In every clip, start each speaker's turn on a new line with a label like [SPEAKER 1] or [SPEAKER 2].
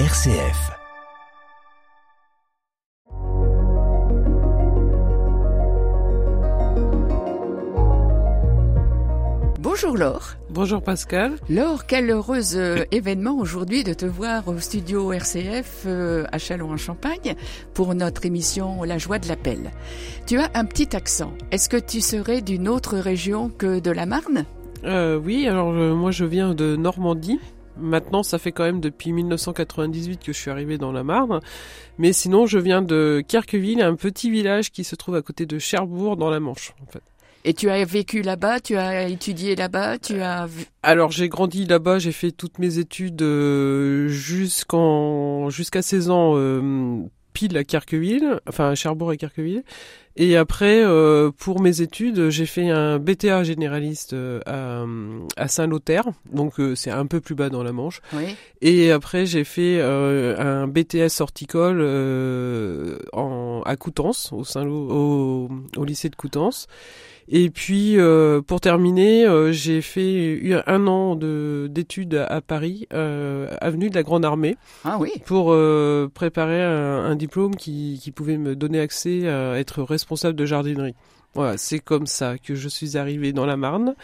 [SPEAKER 1] RCF.
[SPEAKER 2] Bonjour Laure.
[SPEAKER 3] Bonjour Pascal.
[SPEAKER 2] Laure, quel heureux euh, événement aujourd'hui de te voir au studio RCF euh, à Châlons-en-Champagne pour notre émission La joie de l'appel. Tu as un petit accent. Est-ce que tu serais d'une autre région que de la Marne?
[SPEAKER 3] Euh, oui, alors euh, moi je viens de Normandie. Maintenant, ça fait quand même depuis 1998 que je suis arrivé dans la Marne. Mais sinon, je viens de Kerqueville, un petit village qui se trouve à côté de Cherbourg dans la Manche, en fait.
[SPEAKER 2] Et tu as vécu là-bas, tu as étudié là-bas, tu as... vu-
[SPEAKER 3] Alors j'ai grandi là-bas, j'ai fait toutes mes études euh, jusqu'en jusqu'à 16 ans euh, pile à enfin à Cherbourg et Kerqueville. Et après euh, pour mes études, j'ai fait un BTA généraliste euh, à, à Saint-Lothaire, donc euh, c'est un peu plus bas dans la Manche.
[SPEAKER 2] Oui.
[SPEAKER 3] Et après j'ai fait euh, un BTS horticole euh, en, à Coutances, au, Saint au, au lycée de Coutances. Et puis euh, pour terminer, euh, j'ai fait un an de d'études à, à Paris, euh, avenue de la Grande Armée,
[SPEAKER 2] Ah oui.
[SPEAKER 3] pour euh, préparer un, un diplôme qui, qui pouvait me donner accès à être responsable de jardinerie. Voilà, c'est comme ça que je suis arrivé dans la Marne,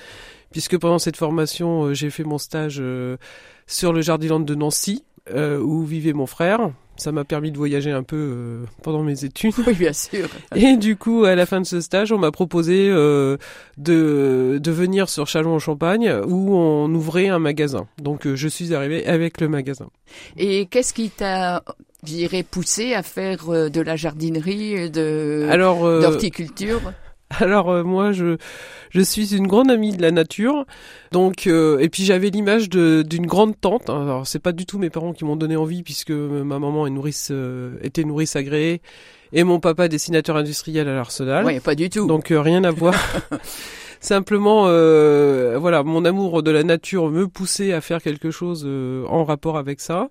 [SPEAKER 3] puisque pendant cette formation, euh, j'ai fait mon stage euh, sur le Jardiland de Nancy, euh, où vivait mon frère. Ça m'a permis de voyager un peu euh, pendant mes études.
[SPEAKER 2] Oui, bien sûr.
[SPEAKER 3] Et du coup, à la fin de ce stage, on m'a proposé euh, de, de venir sur Châlons-en-Champagne où on ouvrait un magasin. Donc euh, je suis arrivé avec le magasin.
[SPEAKER 2] Et qu'est-ce qui t'a, je dirais, poussé à faire de la jardinerie, de
[SPEAKER 3] Alors,
[SPEAKER 2] d'horticulture?
[SPEAKER 3] Alors euh, moi, je, je suis une grande amie de la nature. Donc, euh, et puis j'avais l'image de- d'une grande tante. hein. Alors c'est pas du tout mes parents qui m'ont donné envie puisque ma maman est nourrice, euh, était nourrice agréée et mon papa dessinateur industriel à l'Arsenal.
[SPEAKER 2] Oui, pas du tout.
[SPEAKER 3] Donc euh, rien à voir. Simplement, euh, voilà, mon amour de la nature me poussait à faire quelque chose euh, en rapport avec ça.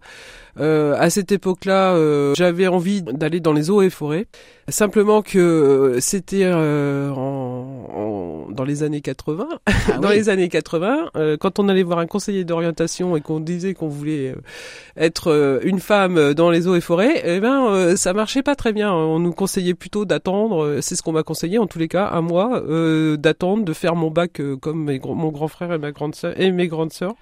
[SPEAKER 3] Euh, à cette époque-là, j'avais envie d'aller dans les eaux et forêts. Simplement que c'était en- dans les années 80.
[SPEAKER 2] Ah
[SPEAKER 3] dans
[SPEAKER 2] oui.
[SPEAKER 3] les années 80, euh, quand on allait voir un conseiller d'orientation et qu'on disait qu'on voulait euh, être euh, une femme dans les eaux et forêts, eh ben ça marchait pas très bien. On nous conseillait plutôt d'attendre. C'est ce qu'on m'a conseillé en tous les cas à moi d'attendre de faire mon bac comme mes mon grand frère et ma grande sœur et mes grandes sœurs.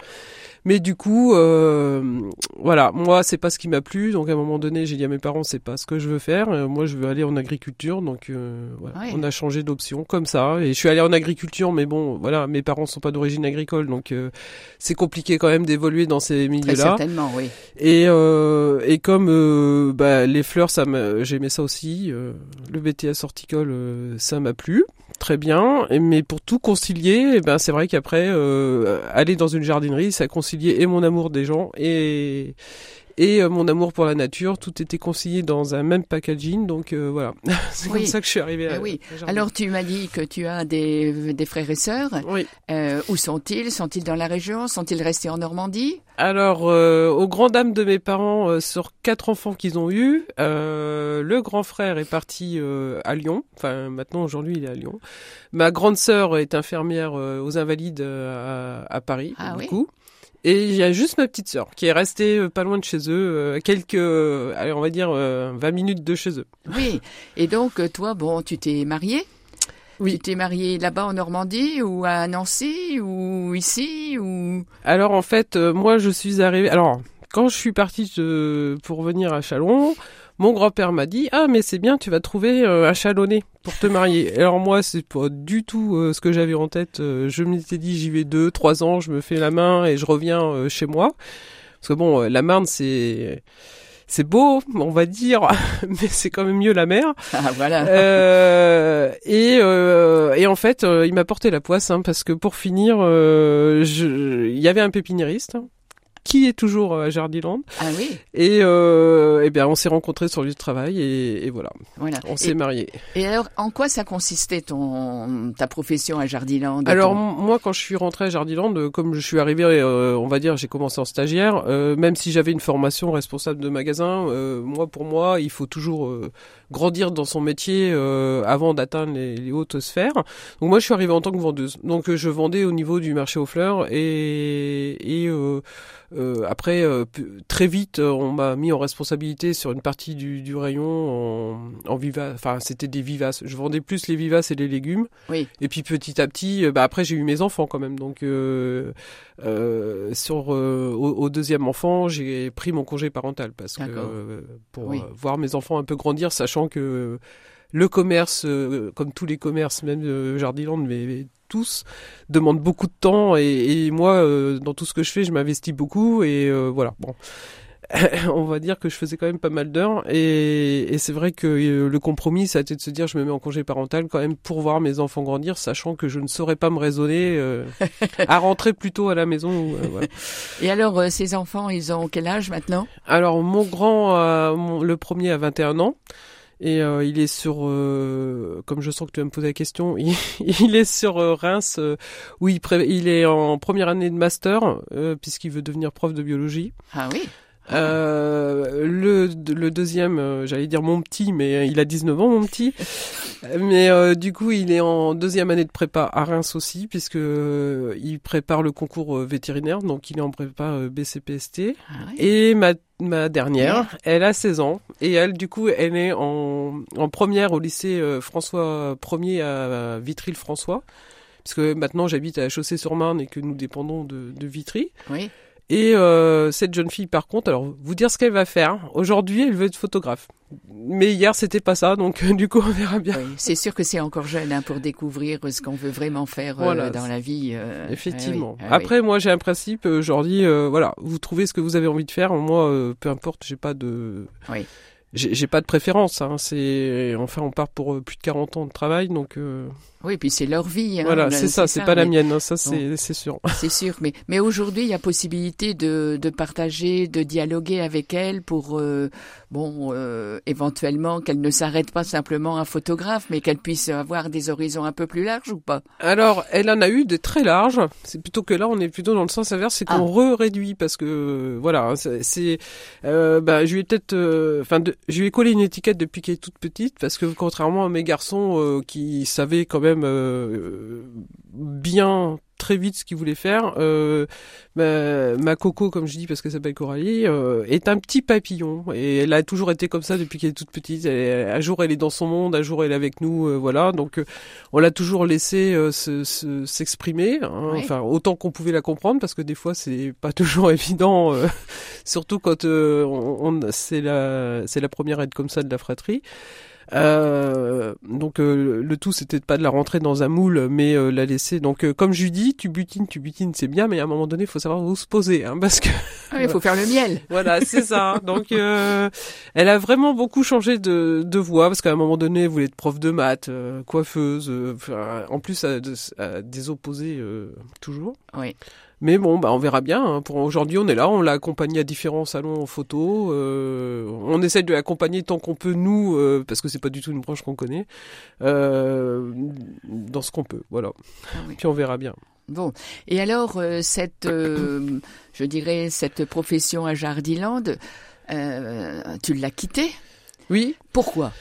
[SPEAKER 3] Mais du coup, euh, voilà, moi c'est pas ce qui m'a plu. Donc à un moment donné, j'ai dit à mes parents c'est pas ce que je veux faire. Euh, moi je veux aller en agriculture. Donc euh, voilà,
[SPEAKER 2] Ouais.
[SPEAKER 3] on a changé d'option comme ça. Et je suis allé en agriculture, mais bon, voilà, mes parents sont pas d'origine agricole, donc euh, c'est compliqué quand même d'évoluer dans ces milieux-là.
[SPEAKER 2] certainement, oui.
[SPEAKER 3] Et, et comme bah, les fleurs, ça m'a- j'aimais ça aussi. le BTS horticole, ça m'a plu. Très bien. Mais pour tout concilier, eh ben, c'est vrai qu'après, euh, aller dans une jardinerie, ça conciliait et mon amour des gens et, et euh, mon amour pour la nature. Tout était concilié dans un même packaging. Donc euh, voilà, c'est
[SPEAKER 2] Oui.
[SPEAKER 3] comme ça que je suis arrivé à,
[SPEAKER 2] Eh oui.
[SPEAKER 3] à.
[SPEAKER 2] Alors, tu m'as dit que tu as des, des frères et sœurs.
[SPEAKER 3] Oui.
[SPEAKER 2] Euh, où sont-ils? Sont-ils dans la région? Sont-ils restés en Normandie?
[SPEAKER 3] Alors, euh, aux grandes dames de mes parents, euh, sur quatre enfants qu'ils ont eus, euh, le grand frère est parti euh, à Lyon. Enfin, maintenant, aujourd'hui, il est à Lyon. Ma grande sœur est infirmière euh, aux Invalides euh, à, à Paris,
[SPEAKER 2] Ah
[SPEAKER 3] du
[SPEAKER 2] oui.
[SPEAKER 3] coup. Et il y a juste ma petite sœur qui est restée euh, pas loin de chez eux, euh, quelques, euh, allez, on va dire, euh, 20 minutes de chez eux.
[SPEAKER 2] Oui. Et donc, toi, bon, tu t'es marié
[SPEAKER 3] Oui.
[SPEAKER 2] Tu t'es marié là-bas en Normandie ou à Nancy ou ici ou?
[SPEAKER 3] Alors en fait, moi je suis arrivé. Alors quand je suis parti de- pour venir à Chalon, mon grand-père m'a dit ah mais c'est bien, tu vas trouver euh, un Chalonnais pour te marier. Alors moi c'est pas du tout euh, ce que j'avais en tête. Euh, je m'étais dit j'y vais deux, trois ans, je me fais la main et je reviens euh, chez moi. Parce que bon, la Marne c'est c'est beau, on va dire, mais c'est quand même mieux la mer.
[SPEAKER 2] Ah voilà.
[SPEAKER 3] Euh, et, euh, et en fait, il m'a porté la poisse hein, parce que pour finir, euh, il y avait un pépiniériste hein, qui est toujours à Jardiland
[SPEAKER 2] Ah oui,
[SPEAKER 3] et, euh, eh bien on s'est rencontrés sur le lieu de travail et, et voilà,
[SPEAKER 2] voilà.
[SPEAKER 3] on s'est
[SPEAKER 2] Et,
[SPEAKER 3] mariés.
[SPEAKER 2] et alors, en quoi ça consistait ton ta profession à Jardiland
[SPEAKER 3] Alors
[SPEAKER 2] ton-
[SPEAKER 3] moi quand je suis rentré à Jardiland, euh, comme je suis arrivé, euh, on va dire, j'ai commencé en stagiaire, euh, même si j'avais une formation responsable de magasin, euh, moi pour moi il faut toujours euh, grandir dans son métier euh, avant d'atteindre les, les hautes sphères. Donc moi je suis arrivé en tant que vendeuse, donc euh, je vendais au niveau du marché aux fleurs et, et euh, euh, après, euh, très vite, euh, on m'a mis en responsabilité sur une partie du, du rayon en, en vivace. Enfin, c'était des vivaces. Je vendais plus les vivaces et les légumes.
[SPEAKER 2] Oui.
[SPEAKER 3] Et puis petit à petit, bah après j'ai eu mes enfants quand même. Donc euh, sur au, au, deuxième enfant, j'ai pris mon congé parental parce que pour oui. voir mes enfants un peu grandir, sachant que le commerce, euh, comme tous les commerces, même euh, Jardiland, mais, mais, tous, demande beaucoup de temps. Et, et moi, euh, dans tout ce que je fais, je m'investis beaucoup. Et voilà, bon. on va dire que je faisais quand même pas mal d'heures et, et c'est vrai que le compromis ça a été de se dire je me mets en congé parental quand même pour voir mes enfants grandir sachant que je ne saurais pas me raisonner à rentrer plus tôt à la maison voilà.
[SPEAKER 2] et alors ces enfants ils ont quel âge maintenant?
[SPEAKER 3] Alors mon grand mon, le premier a 21 ans et euh, il est sur, euh, comme je sens que tu vas me poser la question, il, est sur euh, Reims, où il, il, est en première année de master, puisqu'il veut devenir prof de biologie.
[SPEAKER 2] Ah oui
[SPEAKER 3] euh, le, le deuxième, euh, j'allais dire mon petit, mais il a 19 ans, mon petit. mais euh, du coup, il est en deuxième année de prépa à Reims aussi, puisque il prépare le concours vétérinaire, donc il est en prépa BCPST.
[SPEAKER 2] Ah.
[SPEAKER 3] Et ma, ma dernière, elle a 16 ans, et elle, du coup, elle est en, en première au lycée François 1er à Vitry-le-François, puisque maintenant j'habite à Chaussée-sur-Marne et que nous dépendons de, de Vitry.
[SPEAKER 2] Oui.
[SPEAKER 3] Et euh, cette jeune fille, par contre, alors vous dire ce qu'elle va faire. Aujourd'hui, elle veut être photographe. Mais hier, c'était pas ça, donc euh, du coup, on verra bien.
[SPEAKER 2] Oui, c'est sûr que c'est encore jeune hein, pour découvrir ce qu'on veut vraiment faire
[SPEAKER 3] voilà,
[SPEAKER 2] euh, dans la vie. Euh,
[SPEAKER 3] effectivement.
[SPEAKER 2] Ah oui, ah
[SPEAKER 3] Après,
[SPEAKER 2] oui.
[SPEAKER 3] moi, j'ai un principe. Dis, voilà, vous trouvez ce que vous avez envie de faire. Moi, peu importe, j'ai pas de.
[SPEAKER 2] Oui
[SPEAKER 3] j'ai pas de préférence. Hein. C'est enfin on part pour plus de 40 ans de travail, donc. Euh...
[SPEAKER 2] Oui, puis c'est leur vie. Hein.
[SPEAKER 3] Voilà, c'est ça, c'est pas mais... la mienne. Hein. Ça, c'est sûr.
[SPEAKER 2] C'est sûr, mais mais aujourd'hui, il y a possibilité de de partager, de dialoguer avec elle pour euh, bon euh, éventuellement qu'elle ne s'arrête pas simplement à photographe, mais qu'elle puisse avoir des horizons un peu plus larges ou pas.
[SPEAKER 3] Alors, elle en a eu de très larges. C'est plutôt que là, on est plutôt dans le sens inverse, c'est qu'on ah. re-réduit parce que voilà, c'est euh, bah je lui ai peut-être, enfin je lui ai collé une étiquette depuis qu'elle est toute petite parce que contrairement à mes garçons euh, qui savaient quand même euh, bien très vite ce qu'ils voulaient faire, euh, ma, ma, Coco, comme je dis parce qu'elle s'appelle Coralie, euh, est un petit papillon et elle a toujours été comme ça depuis qu'elle est toute petite. Elle, un jour elle est dans son monde, un jour elle est avec nous, euh, voilà. Donc on l'a toujours laissé s'exprimer, hein,
[SPEAKER 2] oui.
[SPEAKER 3] enfin autant qu'on pouvait la comprendre parce que des fois c'est pas toujours évident, surtout quand on, on c'est la c'est la première aide comme ça de la fratrie. Euh, donc euh, le tout c'était pas de la rentrer dans un moule mais euh, la laisser. Donc euh, comme je dis tu butines tu butines c'est bien mais à un moment donné il faut savoir où se poser hein, parce que
[SPEAKER 2] ah, il faut faire le miel.
[SPEAKER 3] Voilà c'est ça. Donc euh, elle a vraiment beaucoup changé de, de voix parce qu'à un moment donné elle voulait être prof de maths coiffeuse en plus à, à des opposés toujours.
[SPEAKER 2] Oui
[SPEAKER 3] mais bon, bah, on verra bien. Hein. Pour aujourd'hui, on est là, on l'a accompagné à différents salons en photo. Euh, on essaie de l'accompagner tant qu'on peut nous, euh, parce que c'est pas du tout une branche qu'on connaît, euh, dans ce qu'on peut. Voilà.
[SPEAKER 2] Ah oui.
[SPEAKER 3] Puis on verra bien.
[SPEAKER 2] Bon. Et alors, cette, je dirais, cette profession à Jardiland, tu l'as quittée?
[SPEAKER 3] Oui.
[SPEAKER 2] Pourquoi?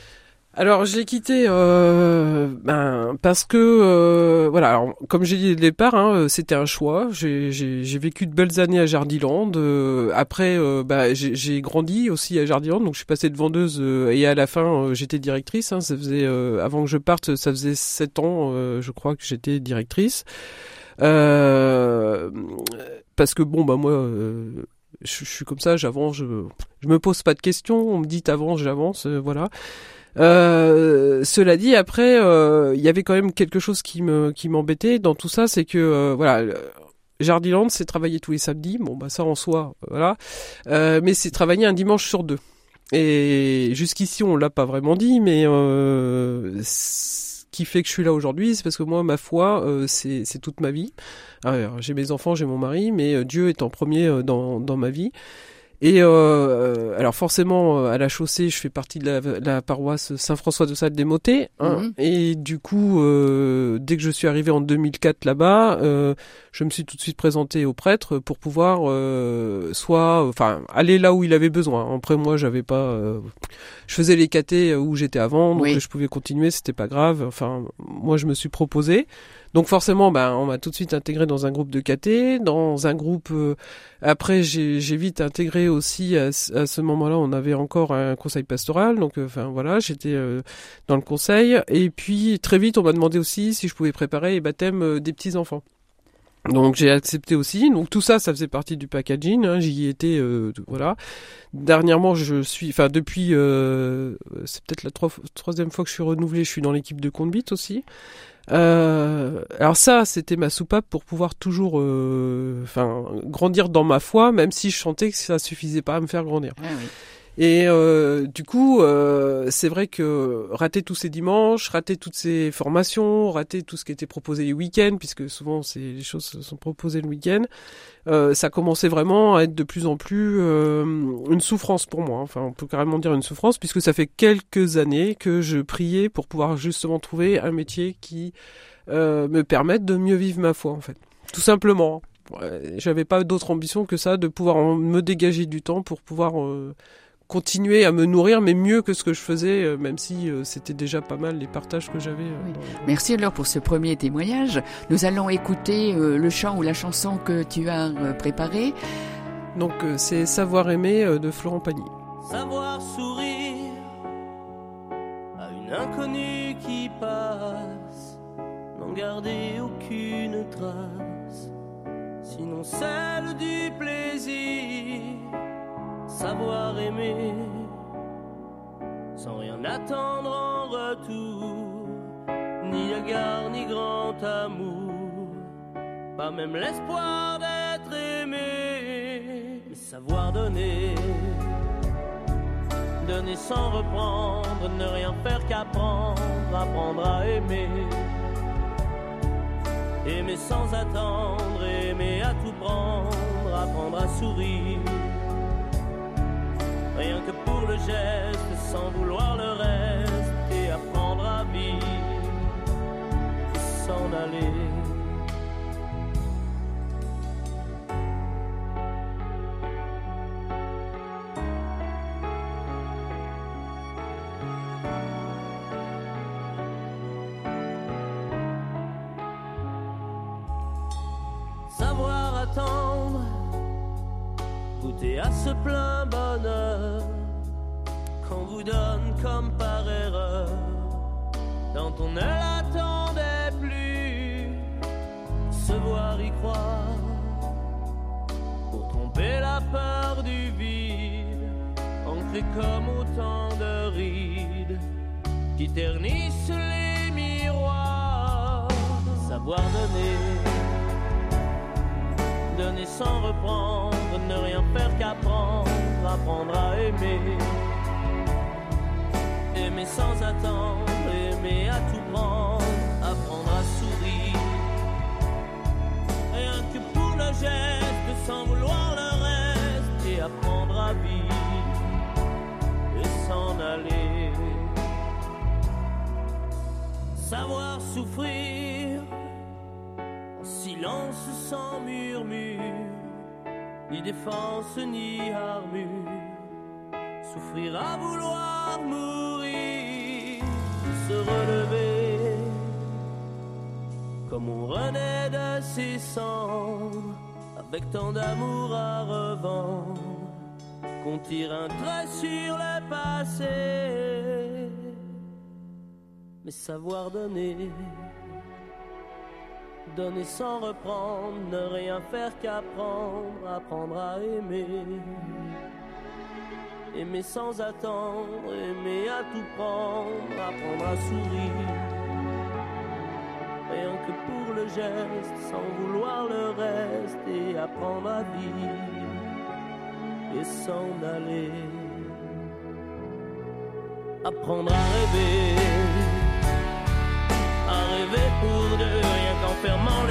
[SPEAKER 3] Alors j'ai quitté euh, ben, parce que euh, voilà comme j'ai dit au départ hein, c'était un choix. J'ai vécu de belles années à Jardiland euh, après bah, j'ai grandi aussi à Jardiland donc je suis passée de vendeuse euh, et à la fin euh, j'étais directrice hein, ça faisait euh, avant que je parte ça faisait sept ans je crois que j'étais directrice. Parce que bon bah moi je, je, suis comme ça j'avance je, je me pose pas de questions on me dit t'avances j'avance voilà euh, cela dit, après, il euh, y avait quand même quelque chose qui me qui m'embêtait dans tout ça, c'est que euh, voilà. Jardiland, c'est travailler tous les samedis. Bon, bah ça en soi, voilà. Euh, mais c'est travailler un dimanche sur deux. Et jusqu'ici, on l'a pas vraiment dit, mais qui fait que je suis là aujourd'hui, c'est parce que moi, ma foi, c'est toute ma vie. J'ai mes enfants, j'ai mon mari, mais Dieu est en premier dans dans ma vie. Et euh, alors forcément à la chaussée, je fais partie de la, la paroisse Saint-François de Sales des Motets. Hein,
[SPEAKER 2] Mhm.
[SPEAKER 3] Et du coup, euh, dès que je suis arrivé en 2004 là-bas, euh, je me suis tout de suite présenté au prêtre pour pouvoir euh, soit, enfin, aller là où il avait besoin. Après moi, j'avais pas, euh, je faisais les catés où j'étais avant, donc
[SPEAKER 2] Oui.
[SPEAKER 3] je pouvais continuer, c'était pas grave. Enfin, moi, je me suis proposé. Donc forcément, ben, on m'a tout de suite intégré dans un groupe de KT, dans un groupe. Euh, après, j'ai vite intégré aussi à, ce moment-là, on avait encore un conseil pastoral. Donc, euh, enfin voilà, j'étais euh, dans le conseil. Et puis très vite, on m'a demandé aussi si je pouvais préparer les baptêmes des petits enfants. Donc j'ai accepté aussi. Donc tout ça, ça faisait partie du packaging. Hein. J'y étais, voilà. Dernièrement, je suis, enfin depuis, c'est peut-être la troisième fois que je suis renouvelé. Je suis dans l'équipe de Conbit aussi. Euh, alors ça, c'était ma soupape pour pouvoir toujours, euh, enfin, grandir dans ma foi, même si je sentais que ça suffisait pas à me faire grandir. Ah Et euh, du coup, euh, c'est vrai que rater tous ces dimanches, rater toutes ces formations, rater tout ce qui était proposé les week-ends, puisque souvent c'est les choses sont proposées le week-end, euh, ça commençait vraiment à être de plus en plus euh, une souffrance pour moi. Enfin, on peut carrément dire une souffrance puisque ça fait quelques années que je priais pour pouvoir justement trouver un métier qui euh, me permette de mieux vivre ma foi, en fait. Tout simplement. J'avais pas d'autre ambition que ça, de pouvoir me dégager du temps pour pouvoir continuer à me nourrir, mais mieux que ce que je faisais, euh, même si euh, c'était déjà pas mal les partages que j'avais. Euh,
[SPEAKER 2] Merci alors pour ce premier témoignage. Nous allons écouter le chant ou la chanson que tu as préparé.
[SPEAKER 3] Donc c'est Savoir aimer de Florent Pagny.
[SPEAKER 1] Savoir sourire à une inconnue qui passe, n'en garder aucune trace, sinon celle du plaisir savoir aimer sans rien attendre en retour, ni égard ni grand amour, pas même l'espoir d'être aimé, savoir donner, donner sans reprendre, ne rien faire qu'apprendre, apprendre à aimer. Aimer sans attendre, aimer à tout prendre, apprendre à sourire sans vouloir le reste, et apprendre à vivre, s'en aller. On ne l'attendait plus. Se voir y croire pour tromper la peur du vide, ancré comme autant de rides qui ternissent les miroirs. Savoir donner, donner sans reprendre, ne rien faire qu'apprendre, apprendre à aimer aimer sans attendre, aimer à tout prendre, apprendre à sourire. Rien que pour le geste, sans vouloir le reste, et apprendre à vivre et s'en aller. Savoir souffrir en silence sans murmure, ni défense ni armure souffrir à vouloir mourir, se relever, comme on renaît de ses cendres, avec tant d'amour à revendre, qu'on tire un trait sur le passé, mais savoir donner. Donner sans reprendre, ne rien faire qu'apprendre, apprendre à aimer aimer sans attendre, aimer à tout prendre, apprendre à sourire. Rien que pour le geste, sans vouloir le reste, et apprendre à vivre et s'en aller. Apprendre à rêver, à rêver pour deux, rien qu'en fermant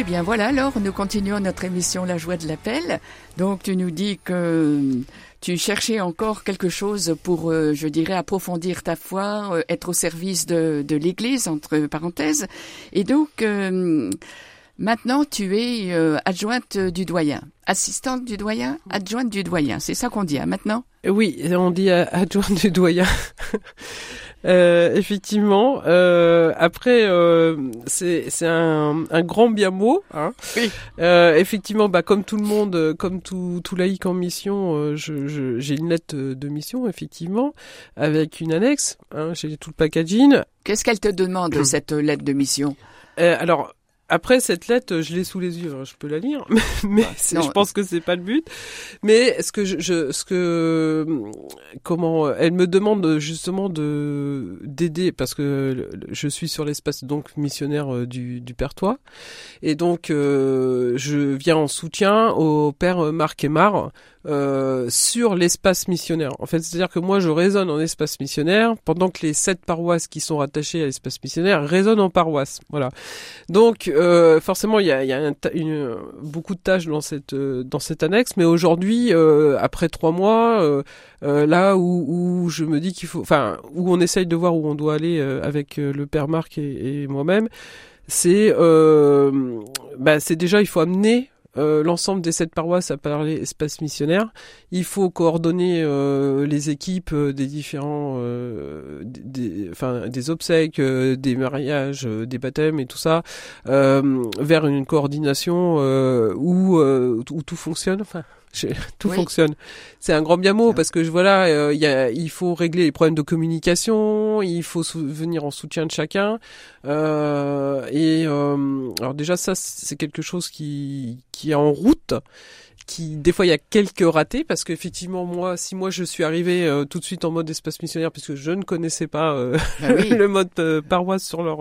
[SPEAKER 2] Eh bien voilà, alors nous continuons notre émission La joie de l'appel. Donc tu nous dis que euh, tu cherchais encore quelque chose pour, euh, je dirais, approfondir ta foi, euh, être au service de, l'Église, entre parenthèses. Et donc, maintenant tu es adjointe du doyen, assistante du doyen, adjointe du doyen. C'est ça qu'on dit hein, maintenant?
[SPEAKER 3] Oui, on dit adjointe du doyen. Euh, effectivement. Euh, après, euh, c'est c'est un, un grand bien mot. Hein.
[SPEAKER 2] Oui.
[SPEAKER 3] Euh, effectivement, bah comme tout le monde, comme tout tout laïc en mission, euh, je j'ai une lettre de mission effectivement avec une annexe. Hein, j'ai tout le packaging.
[SPEAKER 2] Qu'est-ce qu'elle te demande cette lettre de mission?
[SPEAKER 3] Alors après cette lettre, je l'ai sous les yeux, hein, je peux la lire, mais je pense que c'est pas le but. Mais ce que je, je, ce que comment elle me demande justement de d'aider parce que je suis sur l'espace donc missionnaire euh, du du Pertois et donc euh, je viens en soutien au père Marc Aymar euh, sur l'espace missionnaire. En fait, c'est-à-dire que moi, je résonne en espace missionnaire pendant que les sept paroisses qui sont rattachées à l'espace missionnaire résonnent en paroisse. Voilà. Donc, euh, forcément, il y a, y a beaucoup de tâches dans cette euh, dans cette annexe, mais aujourd'hui, euh, après trois mois, euh, là où, où je me dis qu'il faut, enfin, où on essaye de voir où on doit aller avec le père Marc et, et moi-même, c'est bah, c'est déjà il faut amener euh, l'ensemble des sept paroisses à parler espace missionnaire. Il faut coordonner euh, les équipes euh, des différents, des, enfin des obsèques, des mariages, des baptêmes et tout ça vers une coordination où, tout fonctionne. tout fonctionne. C'est un grand bien mot parce que voilà, euh, y a, il faut régler les problèmes de communication, il faut venir en soutien de chacun. Euh, et euh, alors déjà ça, c'est quelque chose qui qui est en route qui des fois il y a quelques ratés parce qu'effectivement moi si moi je suis arrivé euh, tout de suite en mode espace missionnaire puisque je ne connaissais pas euh,
[SPEAKER 2] bah
[SPEAKER 3] le mode euh, paroisse sur leur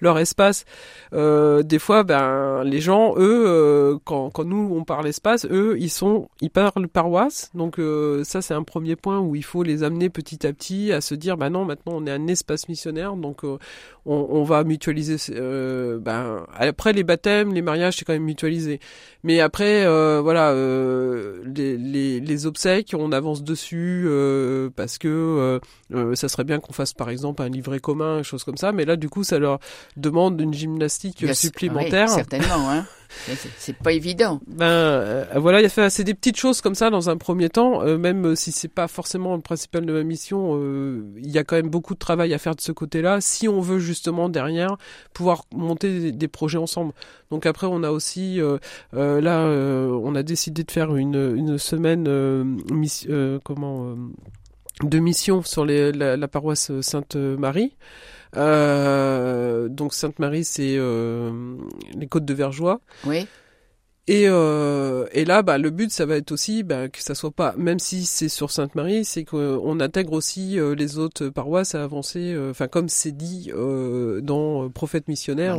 [SPEAKER 3] leur espace des fois ben les gens eux quand quand nous on parle espace eux ils sont ils parlent paroisse. Donc ça c'est un premier point où il faut les amener petit à petit à se dire ben non maintenant on est un espace missionnaire donc on, on, va mutualiser ben après les baptêmes les mariages c'est quand même mutualisé. Mais après voilà euh, les, les, les, obsèques, on avance dessus euh, parce que euh, ça serait bien qu'on fasse par exemple un livret commun, chose comme ça. Mais là, du coup, ça leur demande une gymnastique supplémentaire.
[SPEAKER 2] certainement, hein. C'est pas évident.
[SPEAKER 3] Ben euh, voilà, c'est des petites choses comme ça dans un premier temps, euh, même si c'est pas forcément le principal de ma mission, euh, il y a quand même beaucoup de travail à faire de ce côté-là si on veut justement derrière pouvoir monter des, projets ensemble. Donc après on a aussi là on a décidé de faire une semaine de mission sur la, paroisse Sainte Marie. Euh, donc Sainte-Marie, c'est euh, les côtes de Vergeois.
[SPEAKER 2] Oui.
[SPEAKER 3] Et, euh, et là, bah, le but, ça va être aussi bah, que ça soit pas, même si c'est sur Sainte-Marie, c'est qu'on intègre aussi les autres paroisses à avancer, enfin comme c'est dit dans Prophète missionnaire.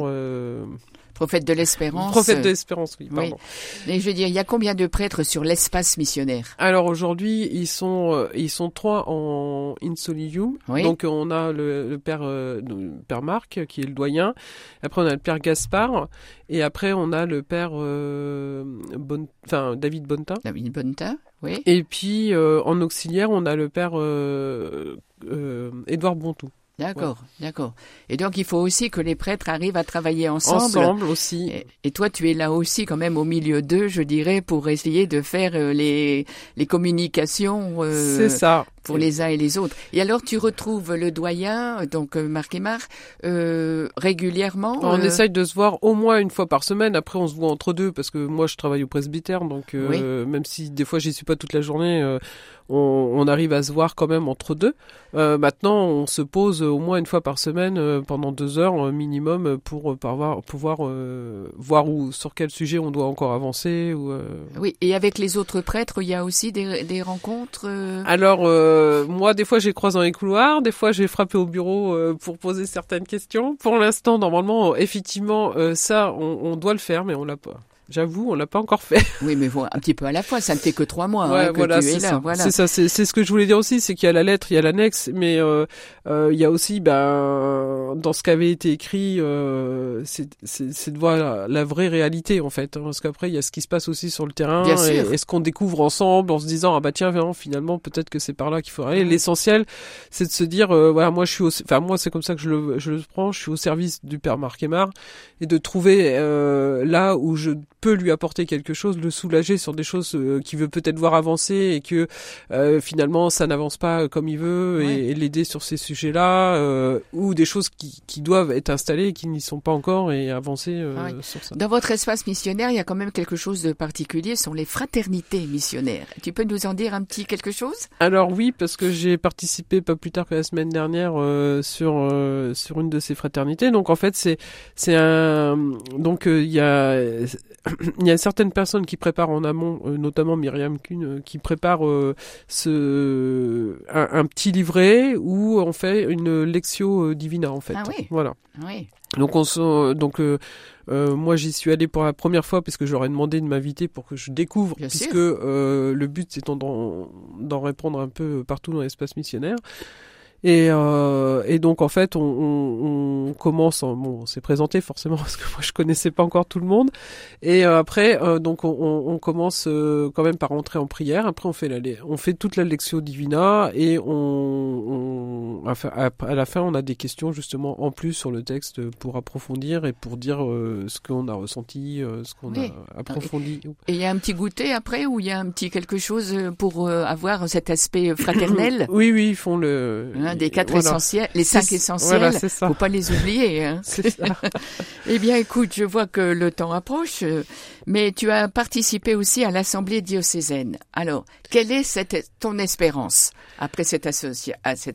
[SPEAKER 2] Prophète de l'espérance.
[SPEAKER 3] Prophète de l'espérance, oui, pardon.
[SPEAKER 2] Mais je veux dire, il y a combien de prêtres sur l'espace missionnaire?
[SPEAKER 3] Alors aujourd'hui, ils sont euh, ils sont trois en Insolium. Donc on a le, père euh, père Marc qui est le doyen. Après on a le père Gaspard et après on a le père euh, bon, enfin David Bonta.
[SPEAKER 2] David Bonta, oui.
[SPEAKER 3] Et puis en auxiliaire, on a le père Édouard Bontou.
[SPEAKER 2] D'accord, d'accord. Et donc il faut aussi que les prêtres arrivent à travailler ensemble.
[SPEAKER 3] Ensemble aussi.
[SPEAKER 2] Et, toi, tu es là aussi quand même au milieu d'eux, je dirais, pour essayer de faire euh, les les communications.
[SPEAKER 3] Euh, C'est ça.
[SPEAKER 2] Pour les uns et les autres. Et alors tu retrouves le doyen, donc euh, Marc et euh, régulièrement.
[SPEAKER 3] On essaye de se voir au moins une fois par semaine. Après, on se voit entre deux parce que moi, je travaille au presbytère, donc même si des fois j'y suis pas toute la journée, on, on, arrive à se voir quand même entre deux. maintenant, on se pose au moins une fois par semaine euh, pendant deux heures euh, minimum pour pouvoir, pouvoir euh, voir où, sur quel sujet on doit encore avancer. Ou,
[SPEAKER 2] Oui, et avec les autres prêtres, il y a aussi des, des rencontres
[SPEAKER 3] Alors, moi, des fois, j'ai croisé dans les couloirs, des fois, j'ai frappé au bureau pour poser certaines questions. Pour l'instant, normalement, effectivement, ça, on, on, doit le faire, mais on l'a pas. J'avoue, on l'a pas encore fait.
[SPEAKER 2] Oui, mais bon, un petit peu à la fois. Ça ne fait que trois mois
[SPEAKER 3] Ouais,
[SPEAKER 2] hein, que
[SPEAKER 3] voilà,
[SPEAKER 2] tu es
[SPEAKER 3] c'est
[SPEAKER 2] là.
[SPEAKER 3] ça.
[SPEAKER 2] Voilà.
[SPEAKER 3] C'est ça, c'est ce que je voulais dire aussi, c'est qu'il y a la lettre, il y a l'annexe, mais euh, euh, il y a aussi, ben, dans ce qu'avait été écrit, euh, c'est c'est- c'est de voir la, la vraie réalité en fait, hein, parce qu'après il y a ce qui se passe aussi sur le terrain
[SPEAKER 2] Bien
[SPEAKER 3] et,
[SPEAKER 2] sûr.
[SPEAKER 3] et ce qu'on découvre ensemble en se disant ah bah tiens non, finalement peut-être que c'est par là qu'il faut aller. L'essentiel, c'est de se dire euh, voilà moi je suis, enfin moi c'est comme ça que je le je le prends, je suis au service du père Marc Aymar et de trouver euh, là où je peux lui apporter quelque chose, le soulager sur des choses euh, qu'il veut peut-être voir avancer et que euh, finalement ça n'avance pas comme il veut et-
[SPEAKER 2] Ouais.
[SPEAKER 3] et, l'aider sur ces sujets-là euh, ou des choses qui, qui doivent être installées et qui n'y sont pas encore et avancer euh,
[SPEAKER 2] Ah oui.
[SPEAKER 3] sur ça.
[SPEAKER 2] Dans votre espace missionnaire, il y a quand même quelque chose de particulier, ce sont les fraternités missionnaires. Tu peux nous en dire un petit quelque chose?
[SPEAKER 3] Alors oui, parce que j'ai participé pas plus tard que la semaine dernière euh, sur euh, sur une de ces fraternités. Donc en fait c'est c'est un donc euh, il y a il y a certaines personnes qui préparent en amont, euh, notamment Myriam Kuhn, euh, qui prépare euh, ce un, un petit livret où on fait une lectio divina en fait.
[SPEAKER 2] Ah oui.
[SPEAKER 3] Voilà.
[SPEAKER 2] Oui.
[SPEAKER 3] Donc on se, donc euh, euh, moi j'y suis allé pour la première fois parce que j'aurais demandé de m'inviter pour que je découvre
[SPEAKER 2] Bien
[SPEAKER 3] puisque le but c'est d'en d'en répondre un peu partout dans l'espace missionnaire. Et, euh, et donc en fait on, on, on commence en- bon on s'est présenté forcément parce que moi je connaissais pas encore tout le monde. Et euh, après euh, donc on, on, commence euh, quand même par rentrer en prière. Après on fait la on fait toute la lectio divina et on, on à, la fin on a des questions justement en plus sur le texte pour approfondir et pour dire euh, ce qu'on a ressenti euh, ce qu'on
[SPEAKER 2] Oui.
[SPEAKER 3] a approfondi.
[SPEAKER 2] Et il y a un petit goûter après ou il y a un petit quelque chose pour avoir cet aspect fraternel?
[SPEAKER 3] Oui oui ils font le
[SPEAKER 2] hein, des quatre
[SPEAKER 3] voilà.
[SPEAKER 2] essentiels, les cinq essentiels.
[SPEAKER 3] voilà
[SPEAKER 2] Faut pas les oublier. Hein.
[SPEAKER 3] c'est ça
[SPEAKER 2] Eh bien, écoute, je vois que le temps approche, mais tu as participé aussi à l'Assemblée diocésaine. Alors, quelle est ton espérance après cette,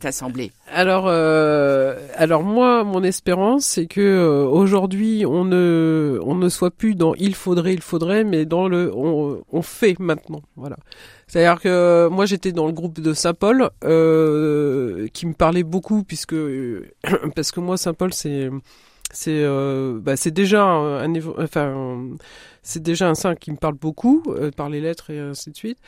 [SPEAKER 2] assemblée?
[SPEAKER 3] Alors, euh, alors moi, mon espérance, c'est que euh, aujourd'hui, on ne, on ne soit plus dans il faudrait, il faudrait, mais dans le on, on fait maintenant. Voilà. C'est-à-dire que euh, moi, j'étais dans le groupe de Saint-Paul, euh, qui me parlait beaucoup puisque parce que moi, Saint-Paul, c'est c'est euh, bah, c'est déjà un, un enfin c'est déjà un saint qui me parle beaucoup euh, par les lettres et ainsi de suite.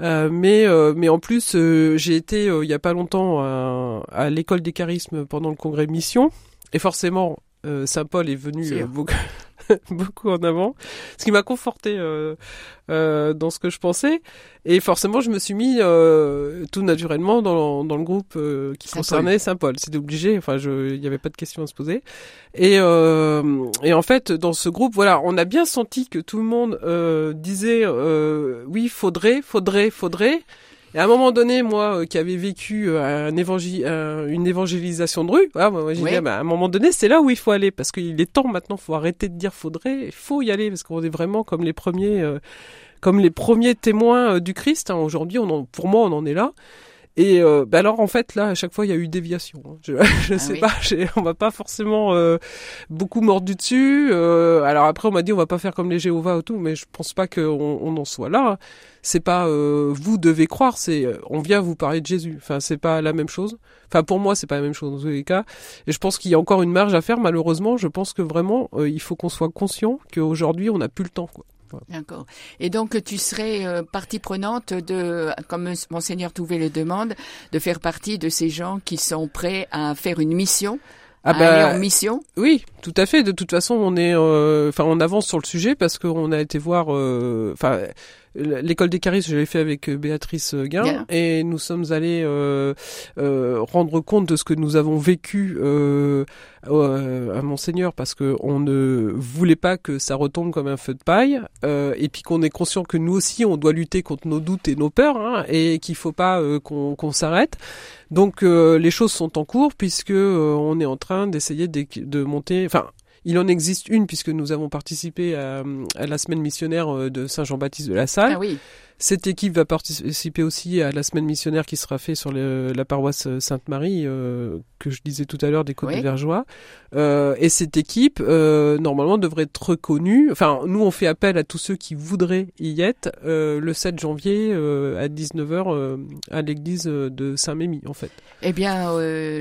[SPEAKER 3] Euh, mais mais en plus j'ai été il y a pas longtemps à, à l'école des charismes pendant le congrès mission. Et forcément Saint Paul est venu euh, beaucoup beaucoup en avant. Ce qui m'a conforté euh, euh, dans ce que je pensais. Et forcément je me suis mis euh, tout naturellement dans, dans le groupe euh, qui
[SPEAKER 2] Saint-Paul.
[SPEAKER 3] concernait Saint Paul c'était obligé. Enfin je il y avait pas de question à se poser. Et euh, et en fait dans ce groupe voilà on a bien senti que tout le monde euh, disait euh, oui faudrait faudrait faudrait et à un moment donné, moi, euh, qui avais vécu euh, un évangé- un- une évangélisation de rue, voilà, moi, moi, j'ai
[SPEAKER 2] Oui.
[SPEAKER 3] dit, ah, bah, à un moment donné, c'est là où il faut aller, parce qu'il est temps maintenant, faut arrêter de dire faudrait, il faut y aller, parce qu'on est vraiment comme les premiers, euh, comme les premiers témoins euh, du Christ. hein. Aujourd'hui, on en, pour moi, on en est là. Et euh, bah alors en fait là à chaque fois il y a eu déviation. hein. Je, je
[SPEAKER 2] Ah
[SPEAKER 3] sais
[SPEAKER 2] oui.
[SPEAKER 3] pas, on m'a pas forcément euh, beaucoup mordu dessus. Euh, alors après on m'a dit on va pas faire comme les Jéhovah ou tout, mais je pense pas qu'on on en soit là. C'est pas euh, vous devez croire, c'est on vient vous parler de Jésus. Enfin c'est pas la même chose. Enfin pour moi c'est pas la même chose dans tous les cas. Et je pense qu'il y a encore une marge à faire. Malheureusement je pense que vraiment euh, il faut qu'on soit conscient qu'aujourd'hui on n'a plus le temps. Quoi.
[SPEAKER 2] D'accord. Et donc, tu serais euh, partie prenante de, comme Monseigneur Touvet le demande, de faire partie de ces gens qui sont prêts à faire une mission,
[SPEAKER 3] Ah
[SPEAKER 2] à aller en mission?
[SPEAKER 3] Oui, tout à fait. De toute façon, on est, euh, enfin, on avance sur le sujet parce qu'on a été voir, euh, enfin, l'école des charismes, je l'ai fait avec euh, Béatrice Guin,
[SPEAKER 2] Guin.
[SPEAKER 3] et nous sommes allés euh, euh, rendre compte de ce que nous avons vécu euh, euh, à Monseigneur parce que on ne voulait pas que ça retombe comme un feu de paille, euh, et puis qu'on est conscient que nous aussi, on doit lutter contre nos doutes et nos peurs, hein, et qu'il faut pas euh, qu'on s'arrête. Donc euh, les choses sont en cours puisque euh, on est en train d'essayer de, de monter. Enfin, il en existe une puisque nous avons participé à, à la semaine missionnaire euh, de Saint Jean-Baptiste de la Salle.
[SPEAKER 2] Ah oui.
[SPEAKER 3] Cette équipe va participer aussi à la semaine missionnaire qui sera faite sur la paroisse Sainte-Marie, euh, que je disais tout à l'heure, des Côtes de Vergeois. Euh, et cette équipe, euh, normalement, devrait être reconnue. Enfin, nous, on fait appel à tous ceux qui voudraient y être euh, le 7 janvier à 19h à l'église de Saint-Mémy, en fait.
[SPEAKER 2] Eh bien,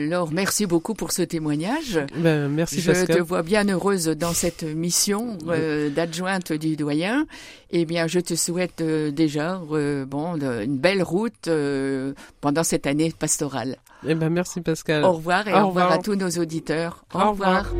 [SPEAKER 2] Laure, merci beaucoup pour ce témoignage.
[SPEAKER 3] Ben, merci,
[SPEAKER 2] Je te vois bien heureuse dans cette mission d'adjointe du doyen. Eh bien, je te souhaite déjà bon, une belle route pendant cette année pastorale.
[SPEAKER 3] Eh ben, merci Pascal.
[SPEAKER 2] Au revoir et au, revoir. à tous nos auditeurs. Au, revoir.